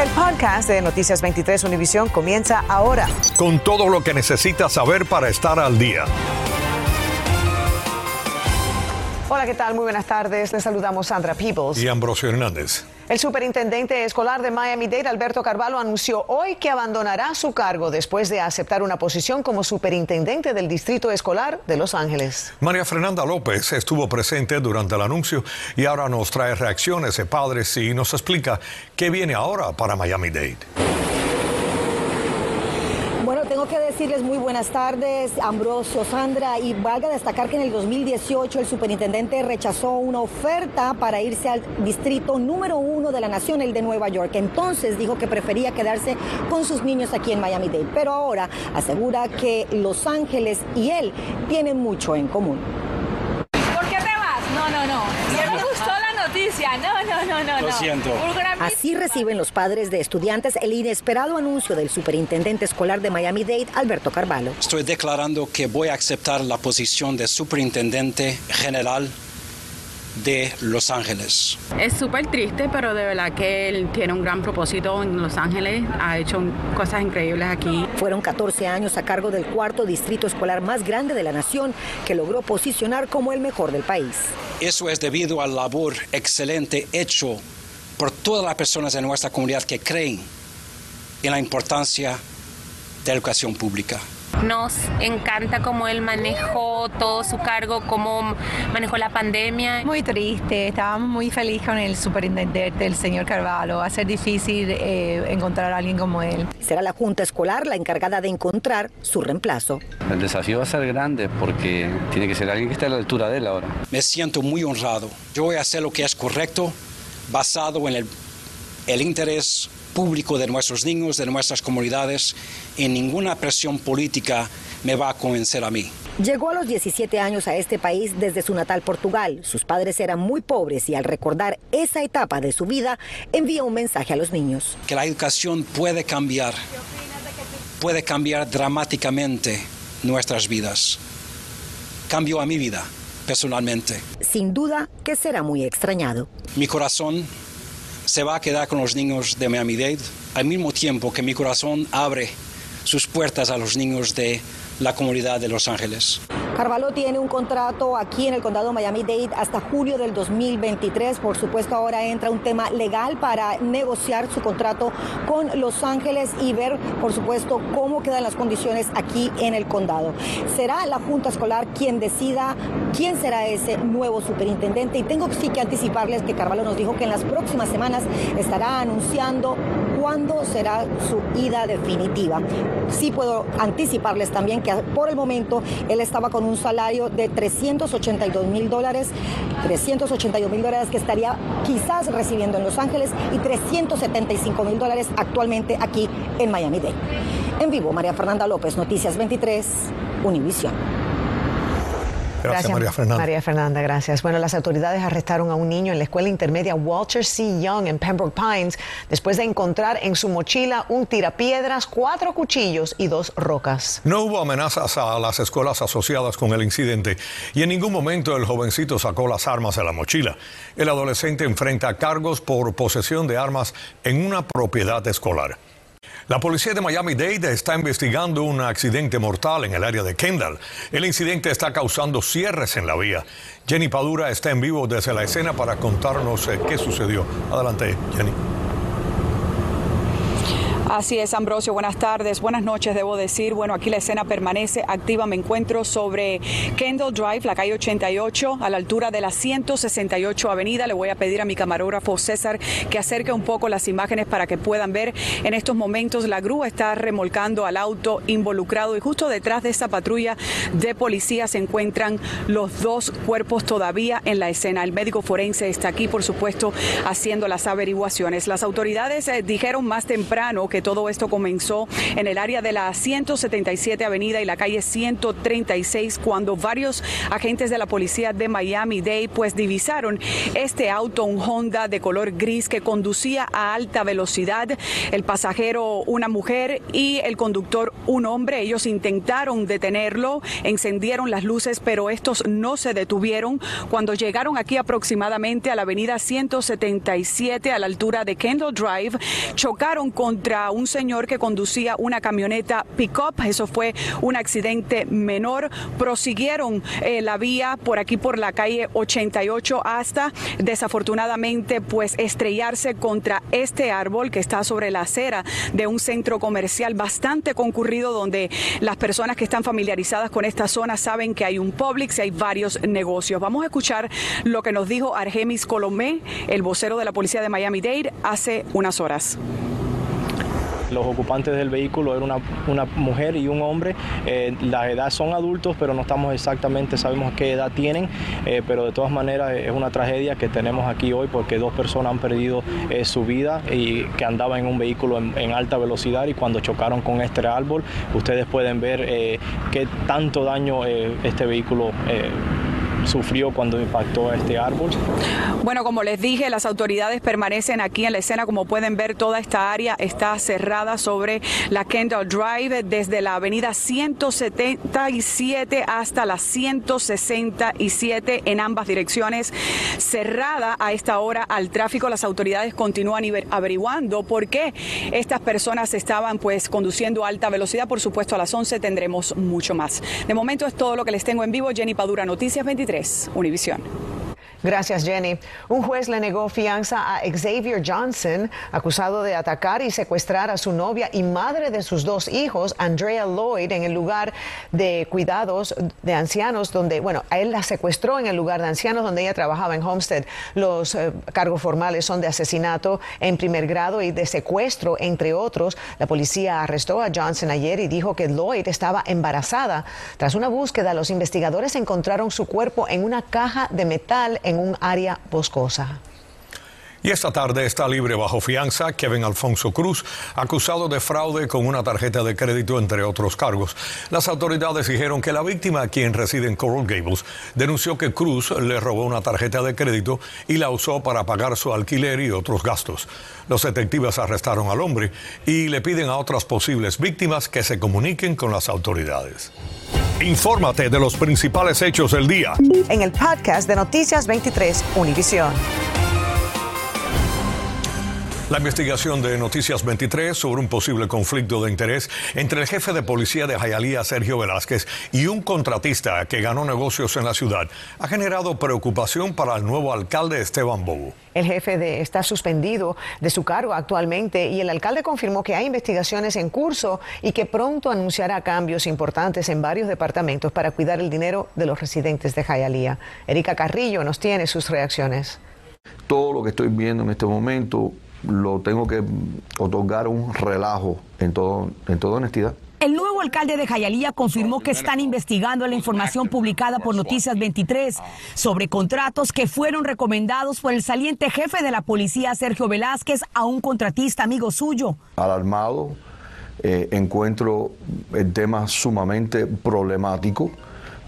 El podcast de Noticias 23 Univisión comienza ahora. Con todo lo que necesitas saber para estar al día. Hola, ¿qué tal? Muy buenas tardes. Les saludamos Sandra Peebles. Y Ambrosio Hernández. El superintendente escolar de Miami-Dade, Alberto Carvalho, anunció hoy que abandonará su cargo después de aceptar una posición como superintendente del Distrito Escolar de Los Ángeles. María Fernanda López estuvo presente durante el anuncio y ahora nos trae reacciones de padres y nos explica qué viene ahora para Miami-Dade. Bueno, tengo que decirles muy buenas tardes, Ambrosio, Sandra, y valga destacar que en el 2018 el superintendente rechazó una oferta para irse al distrito número uno de la nación, el de Nueva York. Entonces dijo que prefería quedarse con sus niños aquí en Miami-Dade, pero ahora asegura que Los Ángeles y él tienen mucho en común. ¿Por qué te vas? No, no, no. No me gustó la noticia. No, no, no, no. Lo no. siento. Así reciben los padres de estudiantes el inesperado anuncio del superintendente escolar de Miami-Dade, Alberto Carvalho. Estoy declarando que voy a aceptar la posición de superintendente general de Los Ángeles. Es súper triste, pero de verdad que él tiene un gran propósito en Los Ángeles, ha hecho cosas increíbles aquí. Fueron 14 años a cargo del cuarto distrito escolar más grande de la nación, que logró posicionar como el mejor del país. Eso es debido al labor excelente hecho por todas las personas de nuestra comunidad que creen en la importancia de la educación pública. Nos encanta cómo él manejó todo su cargo, cómo manejó la pandemia. Muy triste, estábamos muy felices con el superintendente, el señor Carvalho. Va a ser difícil eh, encontrar a alguien como él. Será la Junta Escolar la encargada de encontrar su reemplazo. El desafío va a ser grande porque tiene que ser alguien que esté a la altura de él ahora. Me siento muy honrado. Yo voy a hacer lo que es correcto, basado en el, el interés público de nuestros niños, de nuestras comunidades, y ninguna presión política me va a convencer a mí. Llegó a los 17 años a este país desde su natal Portugal. Sus padres eran muy pobres y al recordar esa etapa de su vida, envía un mensaje a los niños. Que la educación puede cambiar, puede cambiar dramáticamente nuestras vidas. Cambió a mi vida personalmente. Sin duda que será muy extrañado. Mi corazón se va a quedar con los niños de Miami-Dade, al mismo tiempo que mi corazón abre sus puertas a los niños de la comunidad de Los Ángeles. Carvalho tiene un contrato aquí en el condado Miami-Dade hasta julio del 2023. Por supuesto, ahora entra un tema legal para negociar su contrato con Los Ángeles y ver, por supuesto, cómo quedan las condiciones aquí en el condado. Será la Junta Escolar quien decida quién será ese nuevo superintendente. Y tengo sí que anticiparles que Carvalho nos dijo que en las próximas semanas estará anunciando cuándo será su ida definitiva. Sí puedo anticiparles también que por el momento él estaba con un salario de 382 mil dólares, 382 mil dólares que estaría quizás recibiendo en Los Ángeles y 375 mil dólares actualmente aquí en Miami-Dade. En vivo, María Fernanda López, Noticias 23, Univisión. Gracias, María Fernanda. María Fernanda, gracias. Bueno, las autoridades arrestaron a un niño en la escuela intermedia Walter C. Young en Pembroke Pines después de encontrar en su mochila un tirapiedras, cuatro cuchillos y dos rocas. No hubo amenazas a las escuelas asociadas con el incidente y en ningún momento el jovencito sacó las armas de la mochila. El adolescente enfrenta cargos por posesión de armas en una propiedad escolar. La policía de Miami-Dade está investigando un accidente mortal en el área de Kendall. El incidente está causando cierres en la vía. Jenny Padura está en vivo desde la escena para contarnos eh, qué sucedió. Adelante, Jenny. Así es, Ambrosio. Buenas tardes, buenas noches, debo decir. Bueno, aquí la escena permanece activa. Me encuentro sobre Kendall Drive, la calle 88, a la altura de la 168 Avenida. Le voy a pedir a mi camarógrafo César que acerque un poco las imágenes para que puedan ver. En estos momentos la grúa está remolcando al auto involucrado y justo detrás de esa patrulla de policía se encuentran los dos cuerpos todavía en la escena. El médico forense está aquí, por supuesto, haciendo las averiguaciones. Las autoridades eh, dijeron más temprano que todo esto comenzó en el área de la 177 Avenida y la calle 136 cuando varios agentes de la policía de Miami-Dade pues divisaron este auto, un Honda de color gris que conducía a alta velocidad. El pasajero, una mujer y el conductor, un hombre. Ellos intentaron detenerlo, encendieron las luces, pero estos no se detuvieron. Cuando llegaron aquí aproximadamente a la avenida 177 a la altura de Kendall Drive, chocaron contra un señor que conducía una camioneta pick-up. Eso fue un accidente menor. Prosiguieron eh, la vía por aquí por la calle 88 hasta desafortunadamente pues estrellarse contra este árbol que está sobre la acera de un centro comercial bastante concurrido donde las personas que están familiarizadas con esta zona saben que hay un Publix y hay varios negocios. Vamos a escuchar lo que nos dijo Argemis Colomé, el vocero de la policía de Miami-Dade, hace unas horas. Los ocupantes del vehículo eran una, mujer y un hombre. Eh, las edades son adultos, pero no estamos exactamente, sabemos qué edad tienen, eh, pero de todas maneras es una tragedia que tenemos aquí hoy porque dos personas han perdido eh, su vida y que andaban en un vehículo en, en, alta velocidad y cuando chocaron con este árbol, ustedes pueden ver qué tanto daño este vehículo sufrió cuando impactó este árbol. Bueno, como les dije, las autoridades permanecen aquí en la escena. Como pueden ver, toda esta área está cerrada sobre la Kendall Drive desde la avenida 177 hasta la 167 en ambas direcciones, cerrada a esta hora al tráfico. Las autoridades continúan averiguando por qué estas personas estaban pues conduciendo a alta velocidad. Por supuesto, a las 11 tendremos mucho más. De momento es todo lo que les tengo en vivo. Jenny Padura, Noticias 23. Univisión. Gracias, Jenny. Un juez le negó fianza a Xavier Johnson, acusado de atacar y secuestrar a su novia y madre de sus dos hijos, Andrea Lloyd, en el lugar de cuidados de ancianos, donde, bueno, a él la secuestró en el lugar de ancianos donde ella trabajaba en Homestead. Los eh, cargos formales son de asesinato en primer grado y de secuestro, entre otros. La policía arrestó a Johnson ayer y dijo que Lloyd estaba embarazada. Tras una búsqueda, los investigadores encontraron su cuerpo en una caja de metal en un área boscosa. Y esta tarde está libre bajo fianza Kevin Alfonso Cruz, acusado de fraude con una tarjeta de crédito, entre otros cargos. Las autoridades dijeron que la víctima, quien reside en Coral Gables, denunció que Cruz le robó una tarjeta de crédito y la usó para pagar su alquiler y otros gastos. Los detectives arrestaron al hombre y le piden a otras posibles víctimas que se comuniquen con las autoridades. Infórmate de los principales hechos del día. En el podcast de Noticias 23, Univisión. La investigación de Noticias 23 sobre un posible conflicto de interés entre el jefe de policía de Jayalía, Sergio Velázquez, y un contratista que ganó negocios en la ciudad ha generado preocupación para el nuevo alcalde Esteban Bobo. El jefe de, está suspendido de su cargo actualmente y el alcalde confirmó que hay investigaciones en curso y que pronto anunciará cambios importantes en varios departamentos para cuidar el dinero de los residentes de Jayalía. Erika Carrillo nos tiene sus reacciones. Todo lo que estoy viendo en este momento lo tengo que otorgar un relajo en, todo, en toda honestidad. El nuevo alcalde de Jayalía confirmó que están investigando la información publicada por Noticias 23 sobre contratos que fueron recomendados por el saliente jefe de la policía, Sergio Velázquez, a un contratista amigo suyo. Alarmado, eh, encuentro el tema sumamente problemático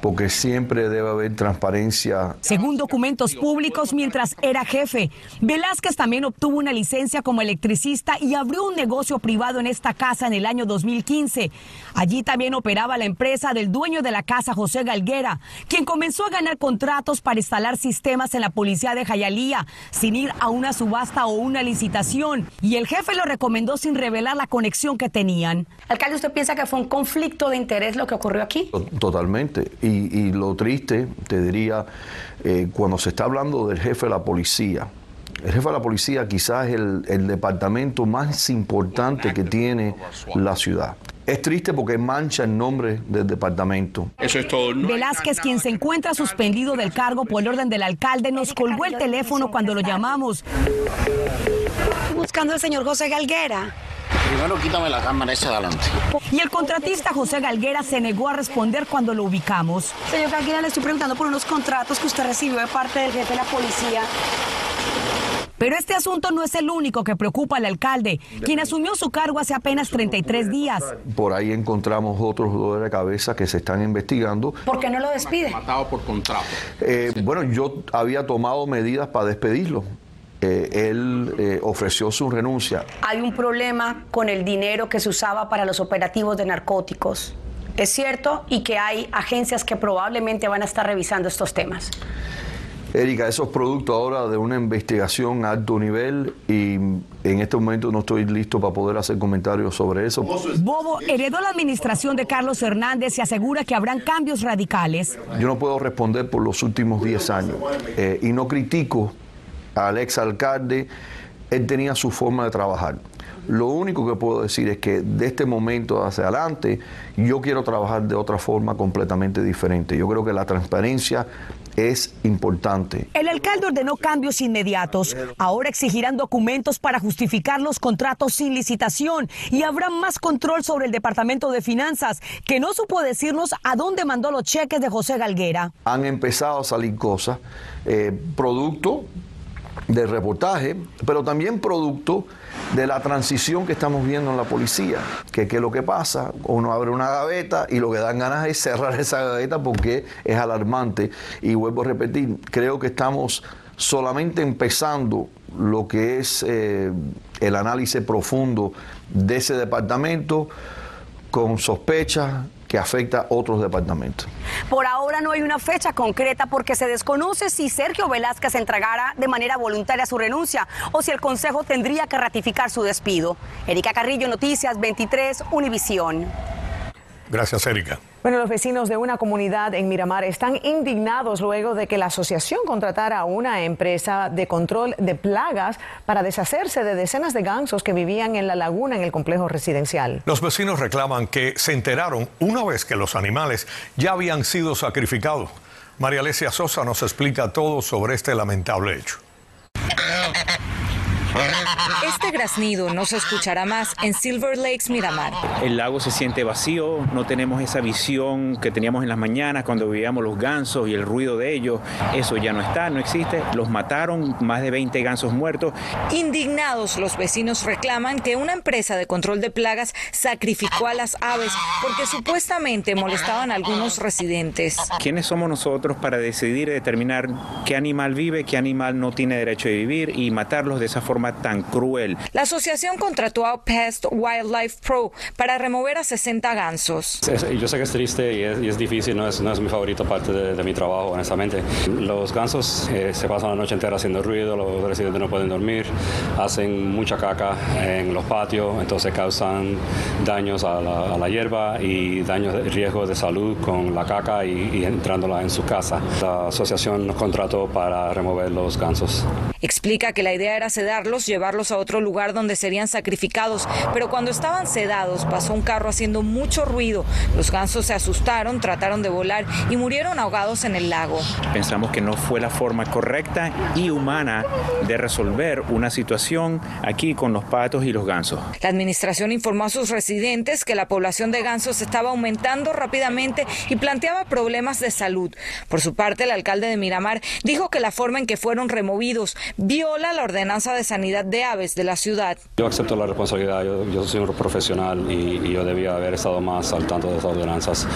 porque siempre debe haber transparencia. Según documentos públicos, mientras era jefe, Velázquez también obtuvo una licencia como electricista y abrió un negocio privado en esta casa en el año 2015. Allí también operaba la empresa del dueño de la casa, José Galguera, quien comenzó a ganar contratos para instalar sistemas en la policía de Jayalía, sin ir a una subasta o una licitación. Y el jefe lo recomendó sin revelar la conexión que tenían. Alcalde, ¿usted piensa que fue un conflicto de interés lo que ocurrió aquí? Totalmente. Y, lo triste, te diría, eh, cuando se está hablando del jefe de la policía, el jefe de la policía quizás es el, el departamento más importante que tiene la ciudad. Es triste porque mancha el nombre del departamento. Eso es todo. Velázquez, quien se encuentra suspendido del cargo por el orden del alcalde, nos colgó el teléfono cuando lo llamamos. Buscando al señor José Galguera. Primero quítame la cámara esa adelante. Y el contratista José Galguera se negó a responder cuando lo ubicamos. Señor Galguera, le estoy preguntando por unos contratos que usted recibió de parte del jefe de la policía. Pero este asunto no es el único que preocupa al alcalde, quien asumió su cargo hace apenas 33 días. Por ahí encontramos otros dolores de cabeza que se están investigando. ¿Por qué no lo despide? Matado por contrato. Eh, bueno, yo había tomado medidas para despedirlo. Eh, él eh, ofreció su renuncia. Hay un problema con el dinero que se usaba para los operativos de narcóticos. Es cierto y que hay agencias que probablemente van a estar revisando estos temas. Erika, eso es producto ahora de una investigación a alto nivel y en este momento no estoy listo para poder hacer comentarios sobre eso. Bobo heredó la administración de Carlos Hernández y asegura que habrán cambios radicales. Yo no puedo responder por los últimos 10 años eh, y no critico al exalcalde, él tenía su forma de trabajar. Lo único que puedo decir es que de este momento hacia adelante yo quiero trabajar de otra forma completamente diferente. Yo creo que la transparencia es importante. El alcalde ordenó cambios inmediatos. Ahora exigirán documentos para justificar los contratos sin licitación y habrá más control sobre el Departamento de Finanzas, que no supo decirnos a dónde mandó los cheques de José Galguera. Han empezado a salir cosas, eh, producto del reportaje, pero también producto de la transición que estamos viendo en la policía, que es lo que pasa, uno abre una gaveta y lo que dan ganas es cerrar esa gaveta porque es alarmante. Y vuelvo a repetir, creo que estamos solamente empezando lo que es eh, el análisis profundo de ese departamento con sospechas que afecta a otros departamentos. Por ahora no hay una fecha concreta porque se desconoce si Sergio Velázquez entregara de manera voluntaria su renuncia o si el Consejo tendría que ratificar su despido. Erika Carrillo, Noticias 23, Univisión. Gracias, Erika. Bueno, los vecinos de una comunidad en Miramar están indignados luego de que la asociación contratara a una empresa de control de plagas para deshacerse de decenas de gansos que vivían en la laguna en el complejo residencial. Los vecinos reclaman que se enteraron una vez que los animales ya habían sido sacrificados. María Alesia Sosa nos explica todo sobre este lamentable hecho. Este graznido no se escuchará más en Silver Lakes, Miramar. El lago se siente vacío, no tenemos esa visión que teníamos en las mañanas cuando veíamos los gansos y el ruido de ellos. Eso ya no está, no existe. Los mataron, más de 20 gansos muertos. Indignados, los vecinos reclaman que una empresa de control de plagas sacrificó a las aves porque supuestamente molestaban a algunos residentes. ¿Quiénes somos nosotros para decidir y determinar qué animal vive, qué animal no tiene derecho de vivir y matarlos de esa forma tan cruel. La asociación contrató a Pest Wildlife Pro para remover a 60 gansos. Yo sé que es triste y es, difícil, no es, no es, mi favorito parte de, mi trabajo, honestamente. Los gansos eh, se pasan la noche entera haciendo ruido, los residentes no pueden dormir, hacen mucha caca en los patios, entonces causan daños a la, hierba y daños de riesgo de salud con la caca y, y entrándola en su casa. La asociación nos contrató para remover los gansos. Explica que la idea era sedarlos, llevarlos a otro lugar donde serían sacrificados, pero cuando estaban sedados pasó un carro haciendo mucho ruido. Los gansos se asustaron, trataron de volar y murieron ahogados en el lago. Pensamos que no fue la forma correcta y humana de resolver una situación aquí con los patos y los gansos. La administración informó a sus residentes que la población de gansos estaba aumentando rápidamente y planteaba problemas de salud. Por su parte, el alcalde de Miramar dijo que la forma en que fueron removidos viola la ordenanza de sanidad de aves de la ciudad. Yo acepto la responsabilidad, yo, soy un profesional y, y yo debía haber estado más al tanto de esas ordenanzas.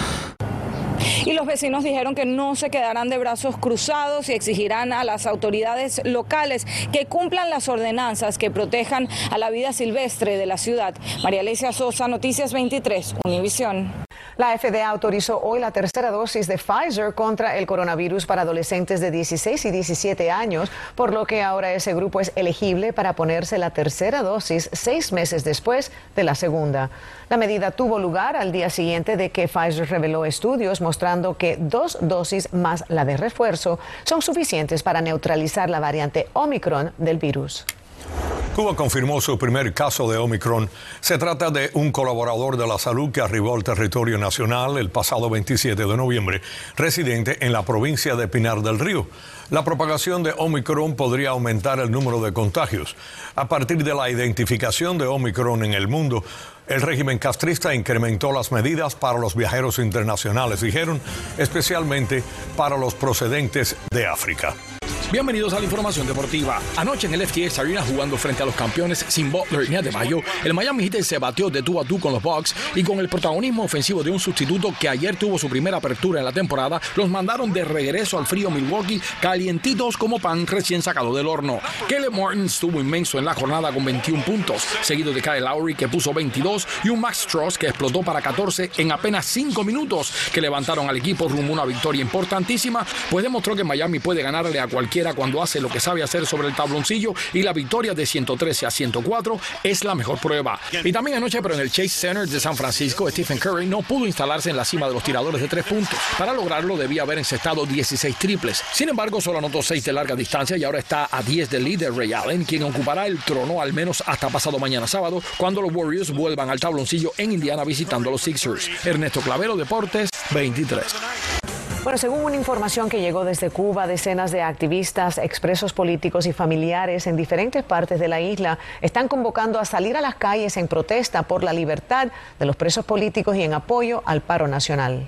Y los vecinos dijeron que no se quedarán de brazos cruzados y exigirán a las autoridades locales que cumplan las ordenanzas que protejan a la vida silvestre de la ciudad. María Alicia Sosa, Noticias 23, Univisión. La FDA autorizó hoy la tercera dosis de Pfizer contra el coronavirus para adolescentes de 16 y 17 años, por lo que ahora ese grupo es elegible para ponerse la tercera dosis seis meses después de la segunda. La medida tuvo lugar al día siguiente de que Pfizer reveló estudios mostrando que dos dosis más la de refuerzo son suficientes para neutralizar la variante Omicron del virus. Cuba confirmó su primer caso de Omicron. Se trata de un colaborador de la salud que arribó al territorio nacional el pasado 27 de noviembre, residente en la provincia de Pinar del Río. La propagación de Omicron podría aumentar el número de contagios. A partir de la identificación de Omicron en el mundo, el régimen castrista incrementó las medidas para los viajeros internacionales, dijeron, especialmente para los procedentes de África. Bienvenidos a la información deportiva. Anoche en el FTX Arena jugando frente a los campeones sin Butler ni Adebayo, el Miami Heat se batió de tú a tú con los Bucks y con el protagonismo ofensivo de un sustituto que ayer tuvo su primera apertura en la temporada, los mandaron de regreso al frío Milwaukee calientitos como pan recién sacado del horno. Kelly Morton estuvo inmenso en la jornada con 21 puntos, seguido de Kyle Lowry que puso 22 y un Max Strauss que explotó para 14 en apenas 5 minutos que levantaron al equipo rumbo a una victoria importantísima, pues demostró que Miami puede ganarle a cuando hace lo que sabe hacer sobre el tabloncillo y la victoria de 113 a 104 es la mejor prueba. Y también anoche, pero en el Chase Center de San Francisco, Stephen Curry no pudo instalarse en la cima de los tiradores de tres puntos. Para lograrlo debía haber encestado 16 triples. Sin embargo, solo anotó 6 de larga distancia y ahora está a 10 del líder Ray Allen, quien ocupará el trono al menos hasta pasado mañana sábado, cuando los Warriors vuelvan al tabloncillo en Indiana visitando a los Sixers. Ernesto Clavero, Deportes 23. Bueno, según una información que llegó desde Cuba, decenas de activistas, expresos políticos y familiares en diferentes partes de la isla están convocando a salir a las calles en protesta por la libertad de los presos políticos y en apoyo al paro nacional.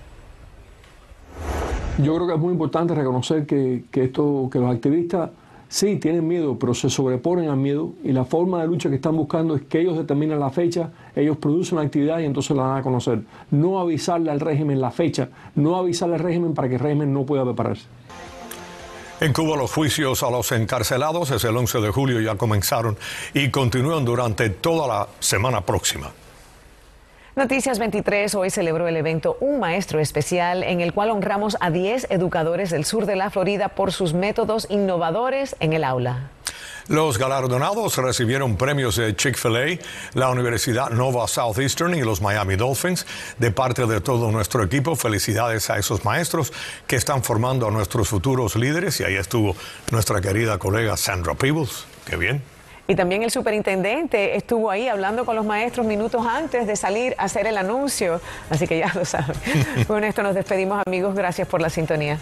Yo creo que es muy importante reconocer que, esto, que los activistas sí tienen miedo, pero se sobreponen al miedo y la forma de lucha que están buscando es que ellos determinen la fecha, ellos producen la actividad y entonces la dan a conocer. No avisarle al régimen la fecha, no avisarle al régimen para que el régimen no pueda prepararse. En Cuba los juicios a los encarcelados desde el 11 de julio ya comenzaron y continúan durante toda la semana próxima. Noticias 23 hoy celebró el evento Un Maestro Especial en el cual honramos a 10 educadores del sur de la Florida por sus métodos innovadores en el aula. Los galardonados recibieron premios de Chick-fil-A, la Universidad Nova Southeastern y los Miami Dolphins. De parte de todo nuestro equipo, felicidades a esos maestros que están formando a nuestros futuros líderes. Y ahí estuvo nuestra querida colega Sandra Peebles. Qué bien. Y también el superintendente estuvo ahí hablando con los maestros minutos antes de salir a hacer el anuncio. Así que ya lo saben. con esto nos despedimos amigos. Gracias por la sintonía.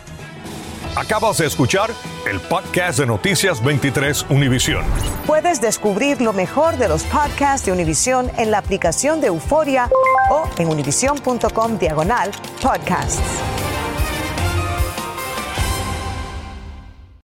Acabas de escuchar el podcast de Noticias 23 Univisión. Puedes descubrir lo mejor de los podcasts de Univisión en la aplicación de Euforia o en univision.com diagonal podcasts.